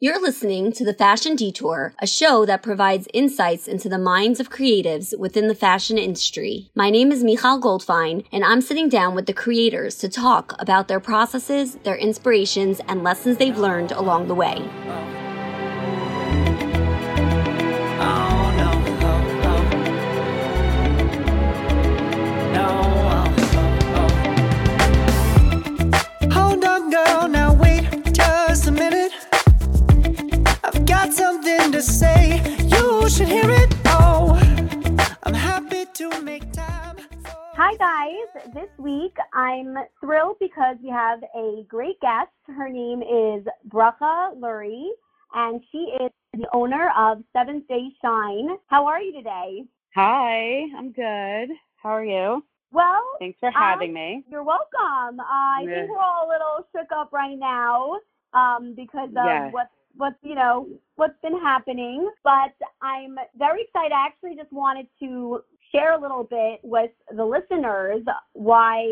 You're listening to The Fashion Detour, a show that provides insights into the minds of creatives within the fashion industry. My name is Michal Goldfein, and I'm sitting down with the creators to talk about their processes, their inspirations, and lessons they've learned along the way. Something to say. You should hear it. Oh, I'm happy to make time. Hi, guys. This week I'm thrilled because we have a great guest. Her name is Bracha Lourie, and she is the owner of Seventh Day Shine. How are you today? Hi, I'm good. How are you? Well, thanks for having um, me. You're welcome. Uh, I think we're all a little shook up right now um, because of yes. what's what's you know what's been happening but i'm very excited. I actually just wanted to share a little bit with the listeners why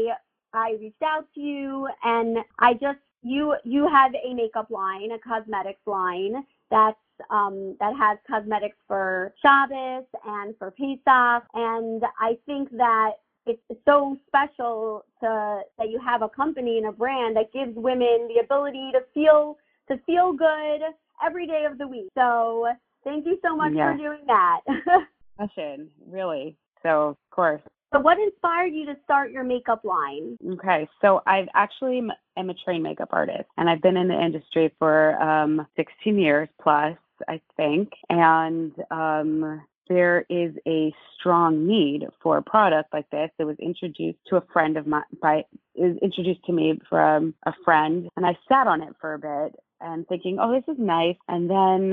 i reached out to you and i just you you have a makeup line a cosmetics line that's um, that has cosmetics for Shabbos and for Pesach, and I think that it's so special to that you have a company and a brand that gives women the ability to feel to feel good every day of the week. So thank you so much yeah. for doing that. Passion, really. So of course. So what inspired you to start your makeup line? Okay, so I've actually am a trained makeup artist, and I've been in the industry for um, 16 years plus, I think, and um, there is a strong need for a product like this. It was introduced to a friend of mine by it was introduced to me from a friend, and I sat on it for a bit and thinking, oh, this is nice. And then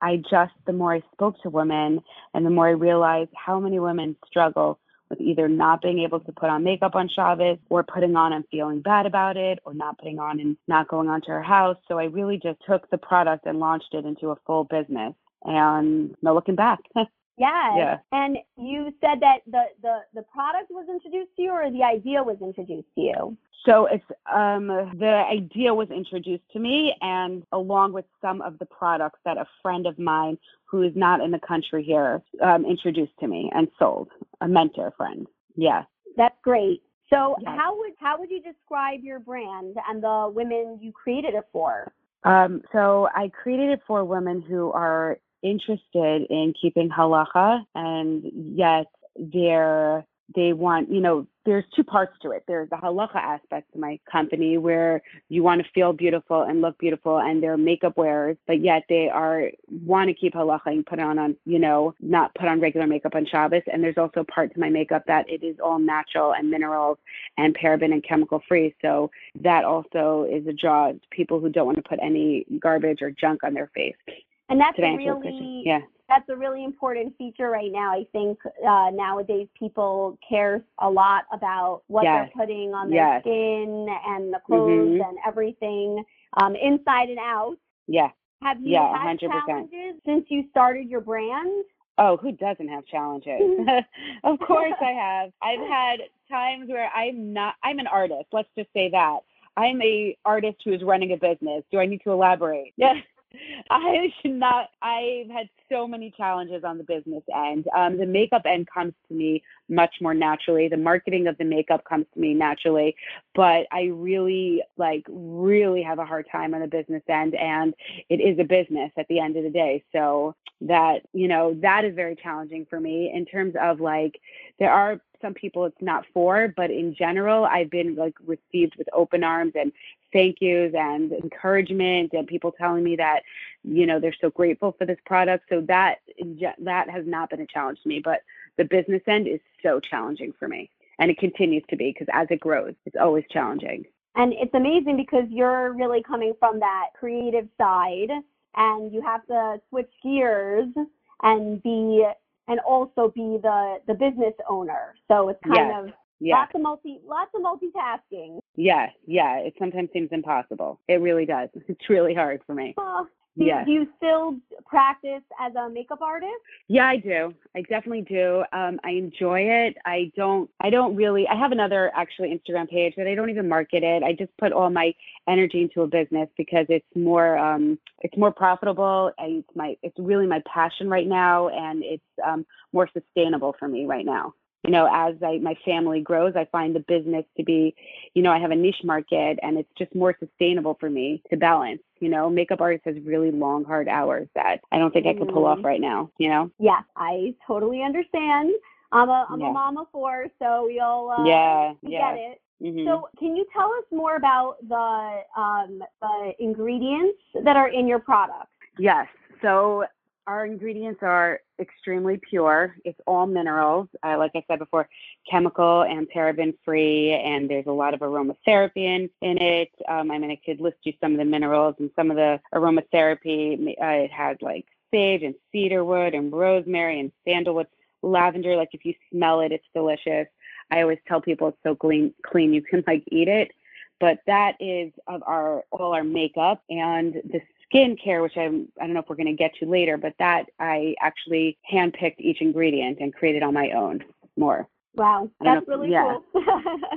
I just, the more I spoke to women and the more I realized how many women struggle with either not being able to put on makeup on Shabbos or putting on and feeling bad about it or not putting on and not going onto her house. So I really just took the product and launched it into a full business and no looking back. Yes. Yeah. And you said that the, the, the product was introduced to you or the idea was introduced to you? So it's um, the idea was introduced to me, and along with some of the products that a friend of mine who is not in the country here um, introduced to me and sold. A mentor friend. Yeah. That's great. So yes. how would how would you describe your brand and the women you created it for? Um, so I created it for women who are interested in keeping halacha and yet they're they want, you know, there's two parts to it. There's the halacha aspect to my company where you want to feel beautiful and look beautiful and they're makeup wearers, but yet they are want to keep halacha and put on on, you know, not put on regular makeup on Shabbos. And there's also part to my makeup that it is all natural and minerals and paraben and chemical free. So that also is a draw to people who don't want to put any garbage or junk on their face. And that's really yeah that's a really important feature right now. I think uh, nowadays people care a lot about what yes. they're putting on their yes. skin and the clothes mm-hmm. and everything um, inside and out. Yeah. Have you yeah, had 100%. challenges since you started your brand? Oh, who doesn't have challenges? of course I have. I've had times where I'm not I'm an artist, let's just say that. I'm a artist who is running a business. Do I need to elaborate? Yeah. I should not. I've had so many challenges on the business end. Um, the makeup end comes to me much more naturally. The marketing of the makeup comes to me naturally, but I really like really have a hard time on the business end, and it is a business at the end of the day. So that you know that is very challenging for me in terms of like there are some people it's not for, but in general, I've been like received with open arms and thank yous and encouragement and people telling me that you know they're so grateful for this product. So that that has not been a challenge to me but the business end is so challenging for me and it continues to be because as it grows it's always challenging. And it's amazing because you're really coming from that creative side and you have to switch gears and be and also be the the business owner. So it's kind yes. of yeah. Lots of multi lots of multitasking. Yeah, yeah. It sometimes seems impossible. It really does. It's really hard for me. Oh, do, yeah. do you still practice as a makeup artist? Yeah, I do. I definitely do. Um, I enjoy it. I don't. I don't really. I have another actually Instagram page that I don't even market it. I just put all my energy into a business because it's more. Um, it's more profitable. And it's my. It's really my passion right now, and it's um, more sustainable for me right now you know, as I, my family grows, I find the business to be, you know, I have a niche market and it's just more sustainable for me to balance. You know, makeup artist has really long, hard hours that I don't think I could pull off mm-hmm. right now, you know? Yes, I totally understand. I'm a I'm yeah. a mom of four, so we'll uh, yeah, we yeah. get it. Mm-hmm. So, can you tell us more about the um, the ingredients that are in your product? Yes. So, our ingredients are extremely pure. It's all minerals. Uh, like I said before, chemical and paraben free, and there's a lot of aromatherapy in, in it. Um, I mean, I could list you some of the minerals and some of the aromatherapy. Uh, it has like sage and cedarwood and rosemary and sandalwood, lavender. Like if you smell it, it's delicious. I always tell people it's so clean, clean you can like eat it but that is of our all our makeup and the skincare, which I'm, I don't know if we're going to get to later, but that I actually handpicked each ingredient and created on my own more. Wow, that's really yeah. cool.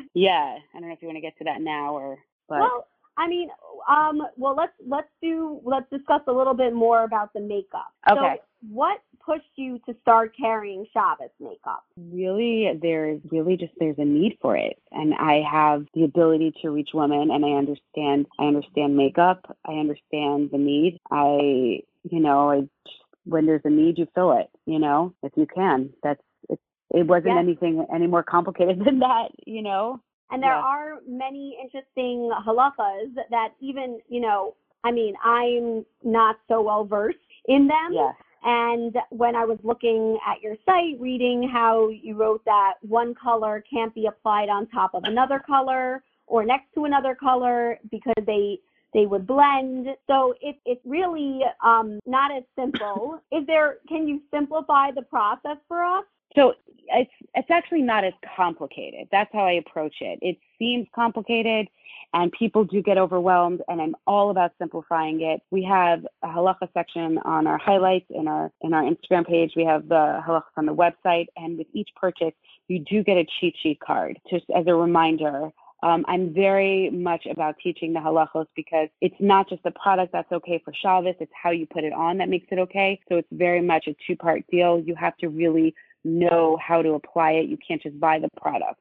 yeah, I don't know if you want to get to that now or. But. Well, I mean, um, well, let's let's do let's discuss a little bit more about the makeup. Okay. So what pushed you to start carrying Shabbos makeup? Really, there's really just there's a need for it, and I have the ability to reach women, and I understand I understand makeup. I understand the need. I you know I, when there's a need, you fill it. You know, if you can. That's it. It wasn't anything any more complicated than that. You know. And there yeah. are many interesting halachas that even, you know, I mean, I'm not so well versed in them. Yes. And when I was looking at your site, reading how you wrote that one color can't be applied on top of another color or next to another color because they they would blend. So it, it's really um, not as simple. Is there? Can you simplify the process for us? So it's it's actually not as complicated. That's how I approach it. It seems complicated and people do get overwhelmed and I'm all about simplifying it. We have a halacha section on our highlights in our in our Instagram page. We have the halachas on the website and with each purchase you do get a cheat sheet card just as a reminder um, I'm very much about teaching the halachos because it's not just the product that's okay for Shabbos, it's how you put it on that makes it okay. So it's very much a two part deal. You have to really know how to apply it. You can't just buy the product.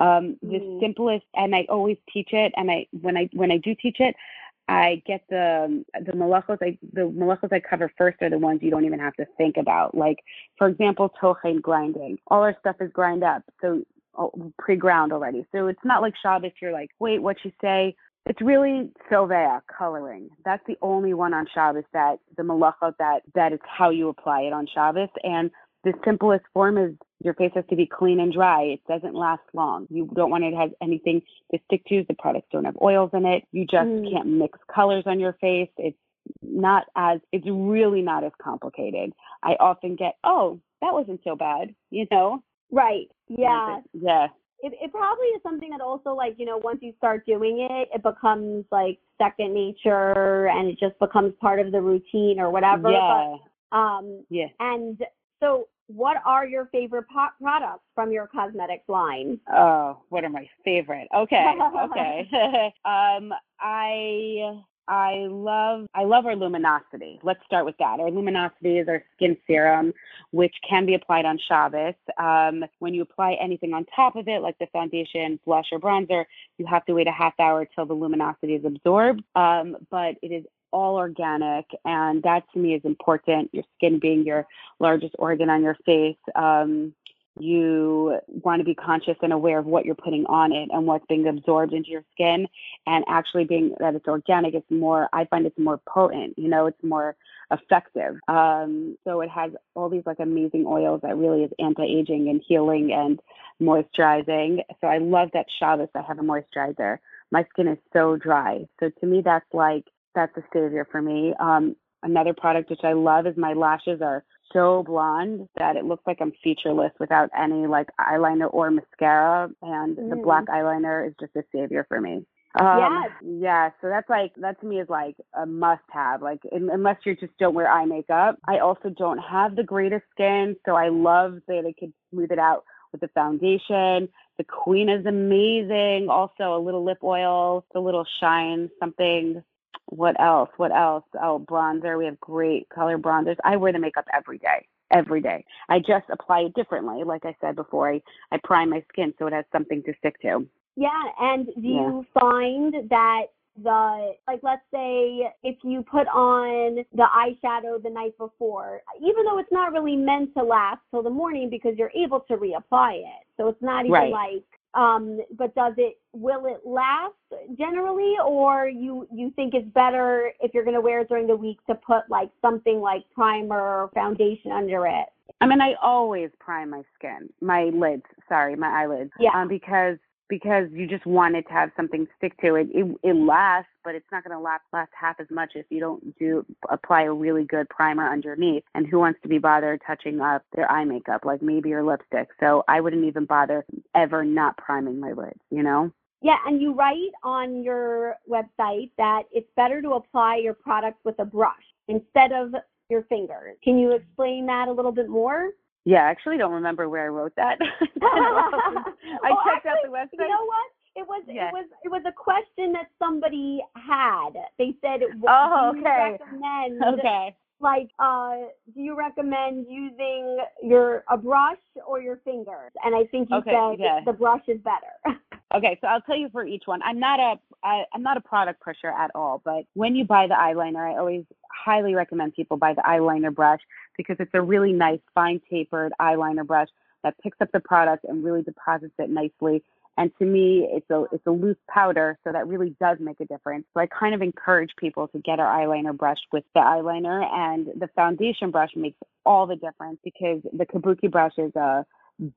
Um, the mm. simplest, and I always teach it. And I when I when I do teach it, I get the the malachos. I, the malachos I cover first are the ones you don't even have to think about. Like for example, tochen grinding. All our stuff is grind up, so oh, pre-ground already. So it's not like Shabbos. You're like, wait, what you say? It's really tzovea coloring. That's the only one on Shabbos that the malacha that that is how you apply it on Shabbos. And the simplest form is your face has to be clean and dry. It doesn't last long. You don't want it to have anything to stick to. The products don't have oils in it. You just mm. can't mix colors on your face. It's not as it's really not as complicated. I often get, oh, that wasn't so bad, you know? Right. Yeah. Yeah. It, it probably is something that also like you know once you start doing it it becomes like second nature and it just becomes part of the routine or whatever yeah but, um yeah and so what are your favorite po- products from your cosmetics line? Oh, what are my favorite? Okay, okay. um, I I love I love our luminosity. Let's start with that. Our luminosity is our skin serum, which can be applied on Shabbos. Um, when you apply anything on top of it, like the foundation, blush, or bronzer, you have to wait a half hour till the luminosity is absorbed. Um, but it is all organic, and that to me is important. Your skin being your largest organ on your face. Um, you want to be conscious and aware of what you're putting on it and what's being absorbed into your skin and actually being that it's organic it's more i find it's more potent you know it's more effective um, so it has all these like amazing oils that really is anti-aging and healing and moisturizing so i love that shabbos i have a moisturizer my skin is so dry so to me that's like that's a savior for me. Um, another product which I love is my lashes are so blonde that it looks like I'm featureless without any like eyeliner or mascara. And mm. the black eyeliner is just a savior for me. Um, yes. Yeah. So that's like that to me is like a must-have. Like in, unless you just don't wear eye makeup. I also don't have the greatest skin, so I love that I could smooth it out with the foundation. The Queen is amazing. Also, a little lip oil, a little shine, something. What else? What else? Oh, bronzer. We have great color bronzers. I wear the makeup every day. Every day. I just apply it differently. Like I said before, I, I prime my skin so it has something to stick to. Yeah, and do Yeah. you find that the like let's say if you put on the eyeshadow the night before, even though it's not really meant to last till the morning because you're able to reapply it. So it's not even Right. like um but does it will it last generally or you you think it's better if you're going to wear it during the week to put like something like primer or foundation under it? I mean, I always prime my skin, my lids. Sorry, my eyelids. Yeah. Um, because because you just want it to have something stick to it. It it lasts, but it's not going to last last half as much if you don't do apply a really good primer underneath. And who wants to be bothered touching up their eye makeup, like maybe your lipstick? So I wouldn't even bother ever not priming my lids. You know. Yeah, and you write on your website that it's better to apply your product with a brush instead of your fingers. Can you explain that a little bit more? Yeah, I actually don't remember where I wrote that. I Well, checked out actually, the website. You know what? It was Yeah. it was it was a question that somebody had. They said, Oh, do you okay. recommend okay. like uh do you recommend using your a brush or your fingers? And I think you Okay, said yeah. the brush is better. Okay, so I'll tell you for each one. I'm not a I, I'm not a product pusher at all, but when you buy the eyeliner, I always highly recommend people buy the eyeliner brush because it's a really nice fine tapered eyeliner brush that picks up the product and really deposits it nicely. And to me, it's a it's a loose powder, so that really does make a difference. So I kind of encourage people to get our eyeliner brushed with the eyeliner, and the foundation brush makes all the difference because the kabuki brush is a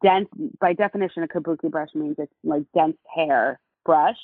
dense by definition a kabuki brush means it's like dense hair brush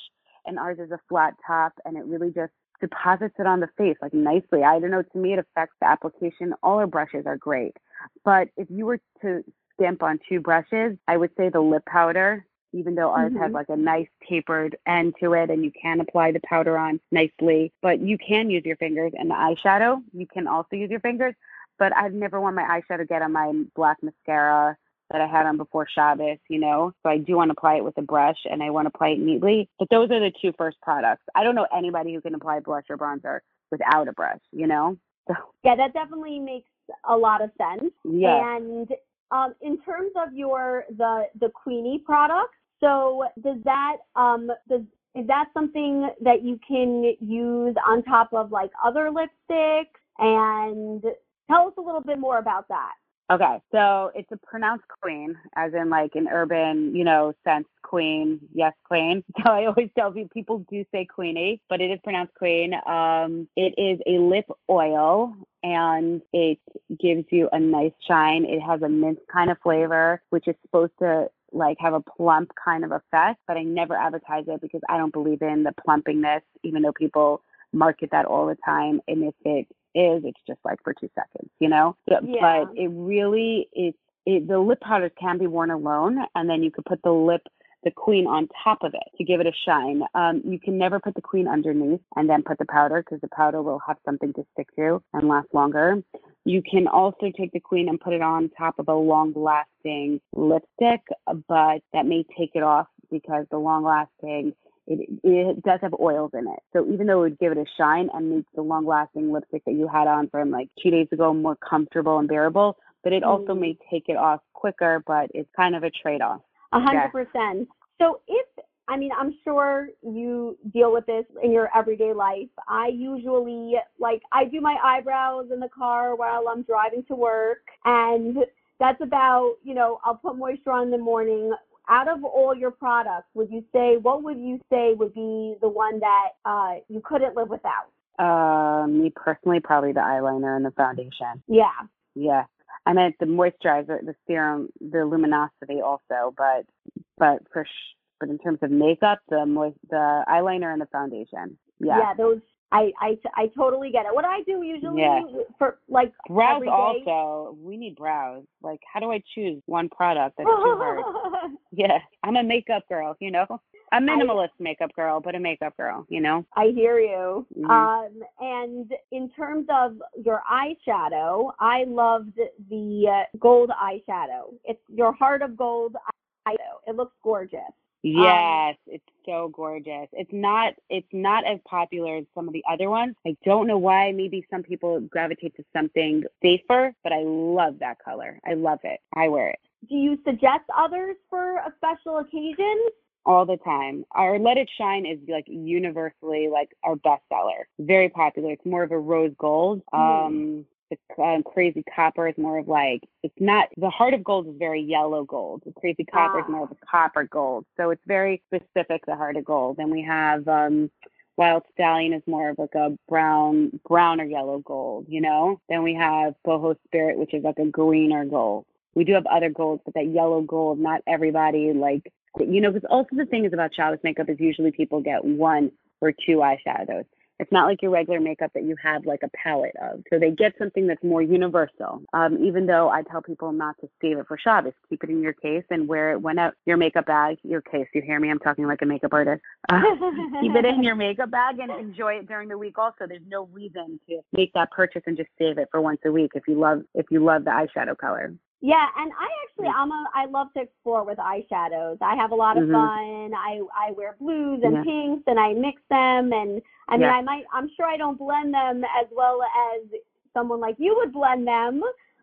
and ours is a flat top and it really just deposits it on the face like nicely. I don't know to me it affects the application. All our brushes are great. But if you were to stamp on two brushes i would say the lip powder even though ours has Mhm. like a nice tapered end to it and you can apply the powder on nicely. But you can use your fingers and the eyeshadow. You can also use your fingers. But i've never want my eyeshadow get on my black mascara that I had on before Shabbos, you know. So I do want to apply it with a brush and I want to apply it neatly. But those are the two first products. I don't know anybody who can apply blush or bronzer without a brush, you know? So yeah, that definitely makes a lot of sense. yeah. And um, in terms of your the the Queenie products, so does that um does is that something that you can use on top of like other lipsticks? And tell us a little bit more about that. Okay. So it's a pronounced queen, as in like an urban, you know, sense queen. Yes, queen. So I always tell people people do say queenie, but it is pronounced queen. Um, it is a lip oil and it gives you a nice shine. It has a mint kind of flavor, which is supposed to like have a plump kind of effect, but I never advertise it because I don't believe in the plumpingness, even though people market that all the time. And if it is, it's just like for two seconds, you know? But, Yeah. but it really is, it, the lip powders can be worn alone, and then you could put the lip, the queen on top of it to give it a shine. Um, you can never put the queen underneath and then put the powder because the powder will have something to stick to and last longer. You can also take the queen and put it on top of a long lasting lipstick, but that may take it off because the long lasting it, it does have oils in it. So even though it would give it a shine and make the long lasting lipstick that you had on from like two days ago more comfortable and bearable, but it also Mm. may take it off quicker, but it's kind of a trade off. A hundred percent. So if I mean, I'm sure you deal with this in your everyday life. I usually like I do my eyebrows in the car while I'm driving to work, and that's about you know I'll put moisture on in the morning. Out of all your products, would you say what would you say would be the one that uh, you couldn't live without? Uh, me personally, probably the eyeliner and the foundation. Yeah, Yeah. I meant the moisturizer, the serum, the luminosity also, but but for sh- but in terms of makeup, the moist, the eyeliner and the foundation. Yeah. Yeah, those I, I, I totally get it. What I do usually Yeah. for like Brows every day- also. We need brows. Like, how do I choose one product that's too hard? Yeah, I'm a makeup girl. You know, a minimalist makeup girl, but a makeup girl. You know. I hear you. Mhm. Um, and in terms of your eyeshadow, I loved the uh, gold eyeshadow. It's your heart of gold eyeshadow. It looks gorgeous. Yes, it's so gorgeous. It's not it's not as popular as some of the other ones. I don't know why. Maybe some people gravitate to something safer, but I love that color. I love it. I wear it Do you suggest others for a special occasion? all the time. Our Let It Shine is like universally like our bestseller. Very popular. It's more of a rose gold. Um the um, crazy copper is more of like it's not the heart of gold is very yellow gold. The crazy copper is Ah. more of a copper gold. So it's very specific. The heart of gold. Then we have um Wild Stallion is more of like a brown, brown or yellow gold, you know. Then we have Boho Spirit, which is like a greener gold. We do have other golds, but that yellow gold, not everybody like, you know, because also the thing is about childless makeup is usually people get one or two eyeshadows. It's not like your regular makeup that you have like a palette of. So they get something that's more universal. Um, even though I tell people not to save it for Shabbos, keep it in your case and wear it when out your makeup bag, your case. You hear me? I'm talking like a makeup artist. Uh, keep it in your makeup bag and enjoy it during the week also there's no reason to make that purchase and just save it for once a week if you love if you love the eyeshadow color Yeah, and I actually I'm a I love to explore with eyeshadows. I have a lot of Mhm. fun. I I wear blues and Yeah. pinks and I mix them and I mean Yeah. I might I'm sure I don't blend them as well as someone like you would blend them,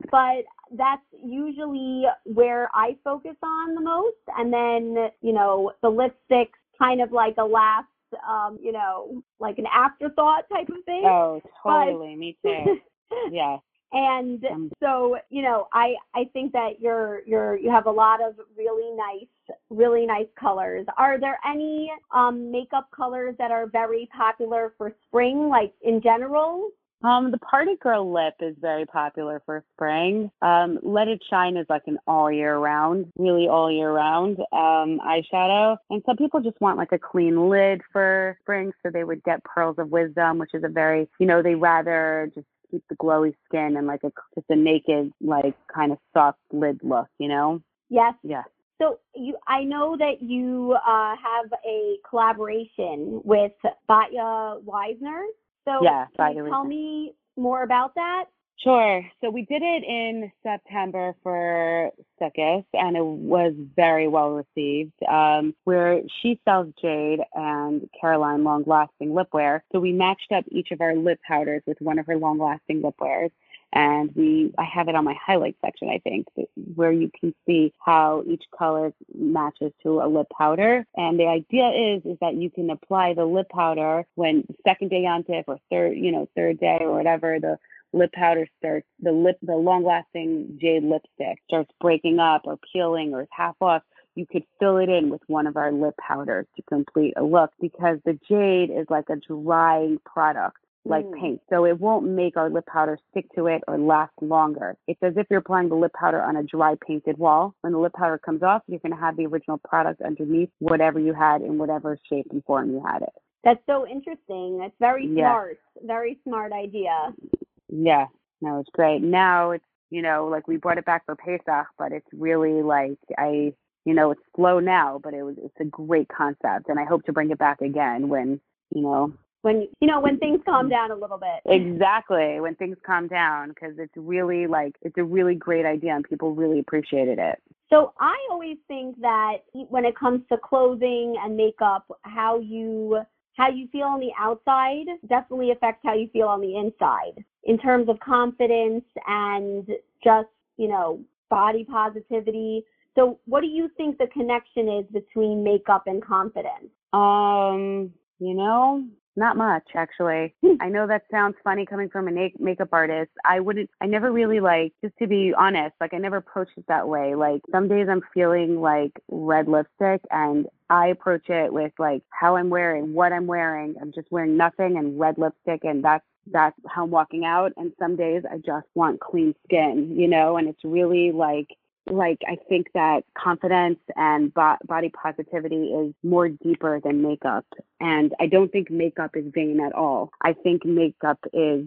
but that's usually where I focus on the most and then, you know, the lipsticks kind of like a last um, you know, like an afterthought type of thing. oh totally me too yeah and Um, so you know i i think that you're you're you have a lot of really nice really nice colors. Are there any um makeup colors that are very popular for spring like in general? Um the party girl lip is very popular for spring. Um let it shine is like an all year round really all year round um eyeshadow. And some people just want like a clean lid for spring so they would get pearls of wisdom which is a very you know they rather just keep the glowy skin and like a just a naked like kind of soft lid look you know? Yes. Yeah. So you i know that you uh have a collaboration with batya weisner. So Yeah, can you tell me more about that Sure. So we did it in September for Sukkot, and it was very well received. Um, where she sells Jade and Caroline long-lasting lip wear, so we matched up each of our lip powders with one of her long-lasting lip wears, and we I have it on my highlight section, I think, where you can see how each color matches to a lip powder. And the idea is is that you can apply the lip powder when second day yontif or third, you know, third day or whatever the lip powder starts the lip the long lasting jade lipstick starts breaking up or peeling or is half off you could fill it in with one of our lip powders to complete a look because the jade is like a drying product like Mm. paint. So it won't make our lip powder stick to it or last longer. It's as if you're applying the lip powder on a dry painted wall. When the lip powder comes off you're going to have the original product underneath whatever you had in whatever shape and form you had it. That's so interesting. That's very smart. Very smart idea Yeah, no, it's great. Now it's you know like we brought it back for Pesach, but it's really like I you know it's slow now, but it was it's a great concept, and I hope to bring it back again when you know when you know when things calm mm-hmm. down a little bit. exactly when things calm down because it's really like it's a really great idea and people really appreciated it. So I always think that when it comes to clothing and makeup, how you how you feel on the outside definitely affects how you feel on the inside in terms of confidence and just, you know, body positivity. So what do you think the connection is between makeup and confidence? Um, you know, not much actually. I know that sounds funny coming from a makeup artist. I wouldn't, I never really like, just to be honest, like I never approached it that way. Like some days I'm feeling like red lipstick and I approach it with like how I'm wearing, what I'm wearing. I'm just wearing nothing and red lipstick and that's that's how I'm walking out. And some days I just want clean skin, you know, and it's really like like I think that confidence and bo- body positivity is more deeper than makeup. And I don't think makeup is vain at all. I think makeup is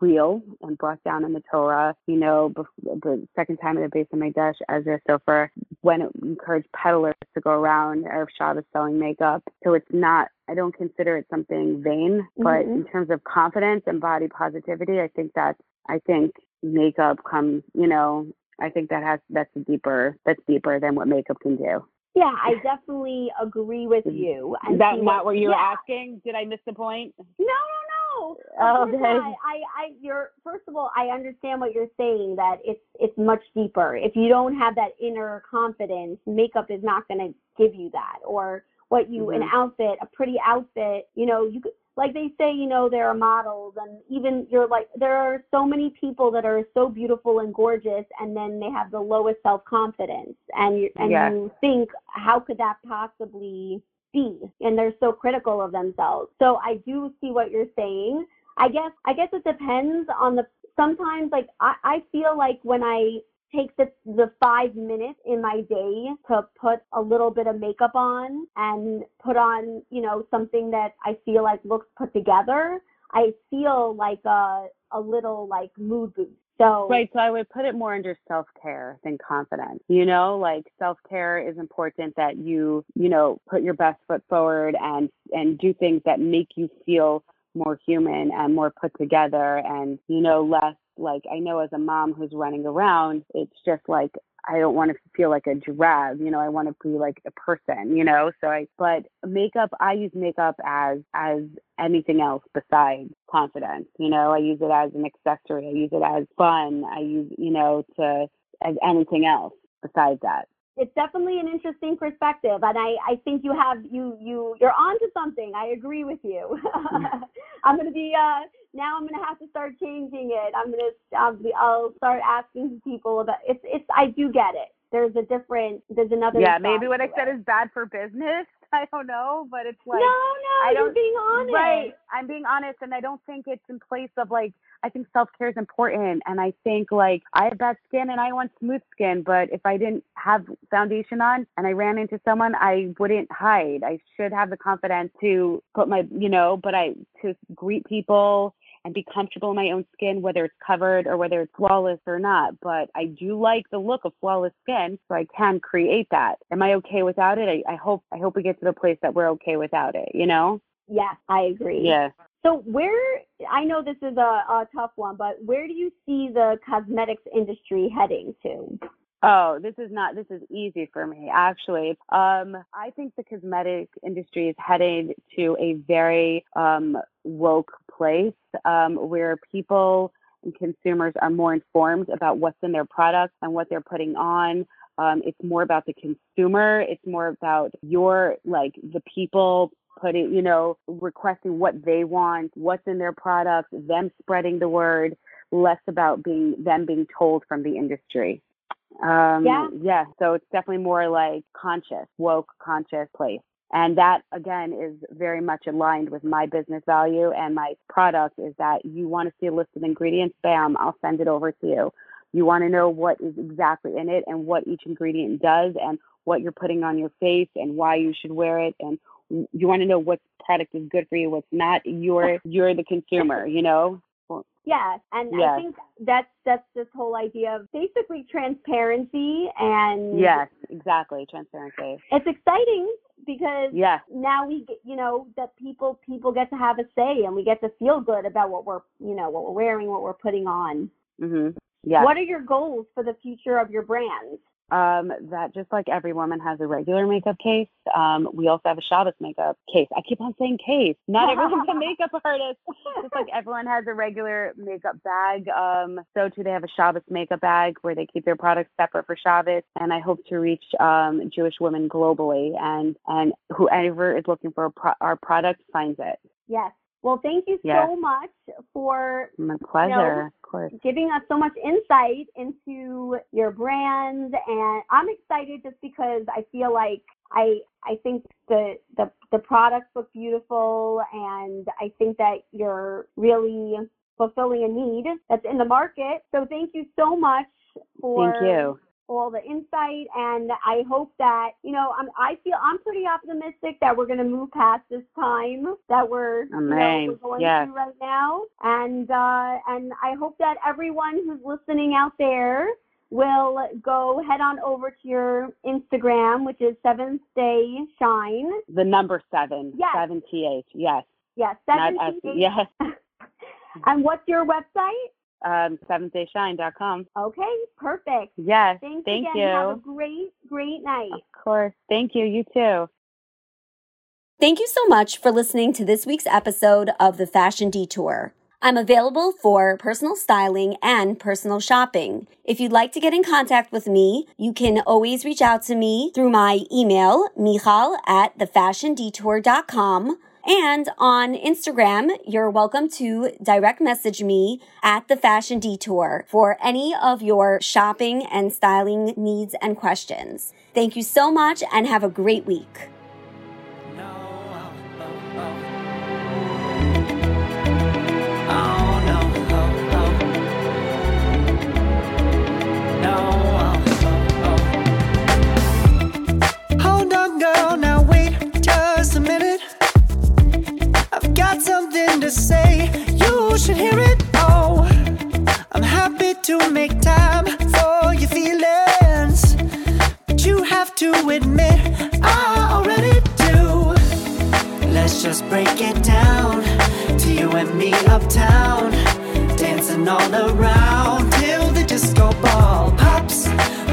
real and brought down in the Torah. You know, the second time in the base of my dash, Ezra Sofer, when it encouraged peddlers to go around Erev Shabbos selling makeup. So it's not I don't consider it something vain, but mm-hmm. in terms of confidence and body positivity, I think that's I think makeup comes, you know, I think that has that's deeper that's deeper than what makeup can do. Yeah, I definitely agree with you. Is that not what you were yeah. asking? Did I miss the point? No, no, no. Oh, okay. I, I, I, you're first of all, I understand what you're saying that it's it's much deeper. If you don't have that inner confidence, makeup is not going to give you that. Or what you mm-hmm. an outfit, a pretty outfit, you know, you could like they say, you know, there are models and even you're like there are so many people that are so beautiful and gorgeous and then they have the lowest self-confidence and you and yes. you think how could that possibly be? And they're so critical of themselves. So I do see what you're saying. I guess I guess it depends on the sometimes like I, I feel like when I take the, the five minutes in my day to put a little bit of makeup on and put on, you know, something that I feel like looks put together, I feel like a, a little like mood boost. So right, so I would put it more under self care than confidence. You know, like self care is important that you, you know, put your best foot forward and and do things that make you feel more human and more put together and you know less like I know as a mom who's running around, it's just like I don't want to feel like a drag, you know, I want to be like a person, you know. So I but makeup I use makeup as as anything else besides confidence. You know, I use it as an accessory, I use it as fun, I use, you know, to as anything else besides that it's definitely an interesting perspective and I, I think you have you you you're on to something i agree with you i'm going to be uh now I'm gonna have to start changing it. I'm gonna I'll, be, I'll start asking people about it's it's I do get it. There's a different there's another. Yeah, maybe what I said is bad for business. I don't know, but it's like no, no, I don't, you're being honest. Right, I'm being honest, and I don't think it's in place of like I think self care is important, and I think like I have bad skin and I want smooth skin, but if I didn't have foundation on and I ran into someone, I wouldn't hide. I should have the confidence to put my, you know, but I to greet people and be comfortable in my own skin, whether it's covered or whether it's flawless or not. But I do like the look of flawless skin, so I can create that. Am I okay without it? I, I hope I hope we get to the place that we're okay without it. You know? Yeah, I agree. Yeah. So where I know this is a, a tough one, but where do you see the cosmetics industry heading to? Oh, this is not this is easy for me actually. Um, I think the cosmetic industry is headed to a very um, woke place um, where people and consumers are more informed about what's in their products and what they're putting on. Um, it's more about the consumer. It's more about your like the people putting, you know, requesting what they want, what's in their products, them spreading the word, less about being them being told from the industry. Um, yeah. Yeah. So it's definitely more like conscious, woke, conscious place. And that again is very much aligned with my business value and my product is that you want to see a list of ingredients, bam, I'll send it over to you. You want to know what is exactly in it and what each ingredient does and what you're putting on your face and why you should wear it and you want to know what product is good for you, what's not. You're you're the consumer, you know. Yeah, and yes. I think that's that's this whole idea of basically transparency and yes, exactly transparency. It's exciting because yes. now we get you know that people people get to have a say and we get to feel good about what we're you know what we're wearing, what we're putting on. Mhm. Yeah. What are your goals for the future of your brand? Um, that just like every woman has a regular makeup case, um, we also have a Shabbos makeup case. I keep on saying case. Not everyone's a makeup artist. just like everyone has a regular makeup bag, um, so too they have a Shabbos makeup bag where they keep their products separate for Shabbos. And I hope to reach um, Jewish women globally, and and whoever is looking for pro- our product finds it. Yes. Well, thank you yes. so much for my pleasure, you know, of course, giving us so much insight into your brand, and I'm excited just because I feel like I I think the the the products look beautiful, and I think that you're really fulfilling a need that's in the market. So thank you so much for thank you all the insight and I hope that, you know, I'm, I feel I'm pretty optimistic that we're going to move past this time that we're, you know, we're going yes. through right now. And, uh, and I hope that everyone who's listening out there will go head on over to your Instagram, which is Seventh Day Shine. The number seven. Yes. Seven T H. Yes. Yes. Seven T H. Yes. And what's your website? Um, seventhDayShine.com. Okay, perfect. Yes. Thanks Thank again. you. Have a great, great night. Of course. Thank you. You too. Thank you so much for listening to this week's episode of the Fashion Detour. I'm available for personal styling and personal shopping. If you'd like to get in contact with me, you can always reach out to me through my email, michal at thefashiondetour.com. And on Instagram, you're welcome to direct message me at the Fashion Detour for any of your shopping and styling needs and questions. Thank you so much and have a great week. Something to say, you should hear it. Oh, I'm happy to make time for your feelings. But you have to admit, I already do. Let's just break it down to you and me uptown. Dancing all around till the disco ball pops.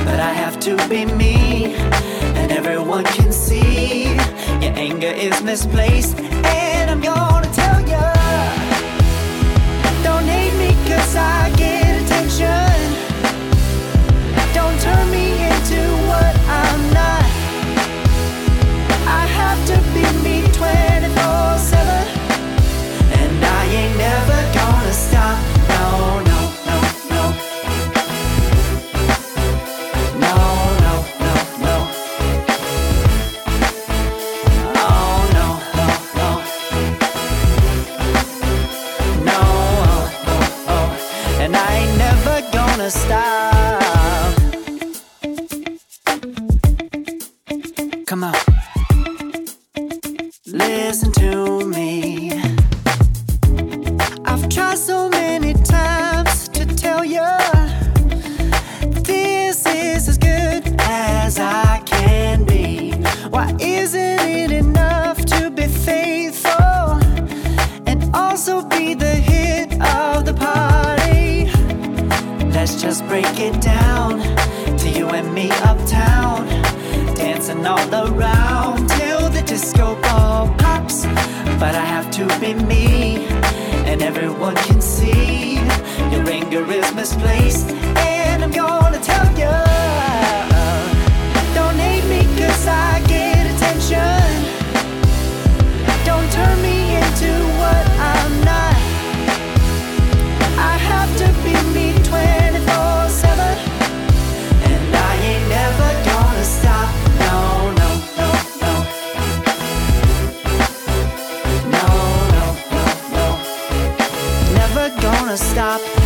But I have to be me, and everyone can see your anger is misplaced. And I'm gonna tell ya, don't hate me 'cause I get But I have to be me, and everyone can see your anger is misplaced. And I'm gonna tell you. gonna stop.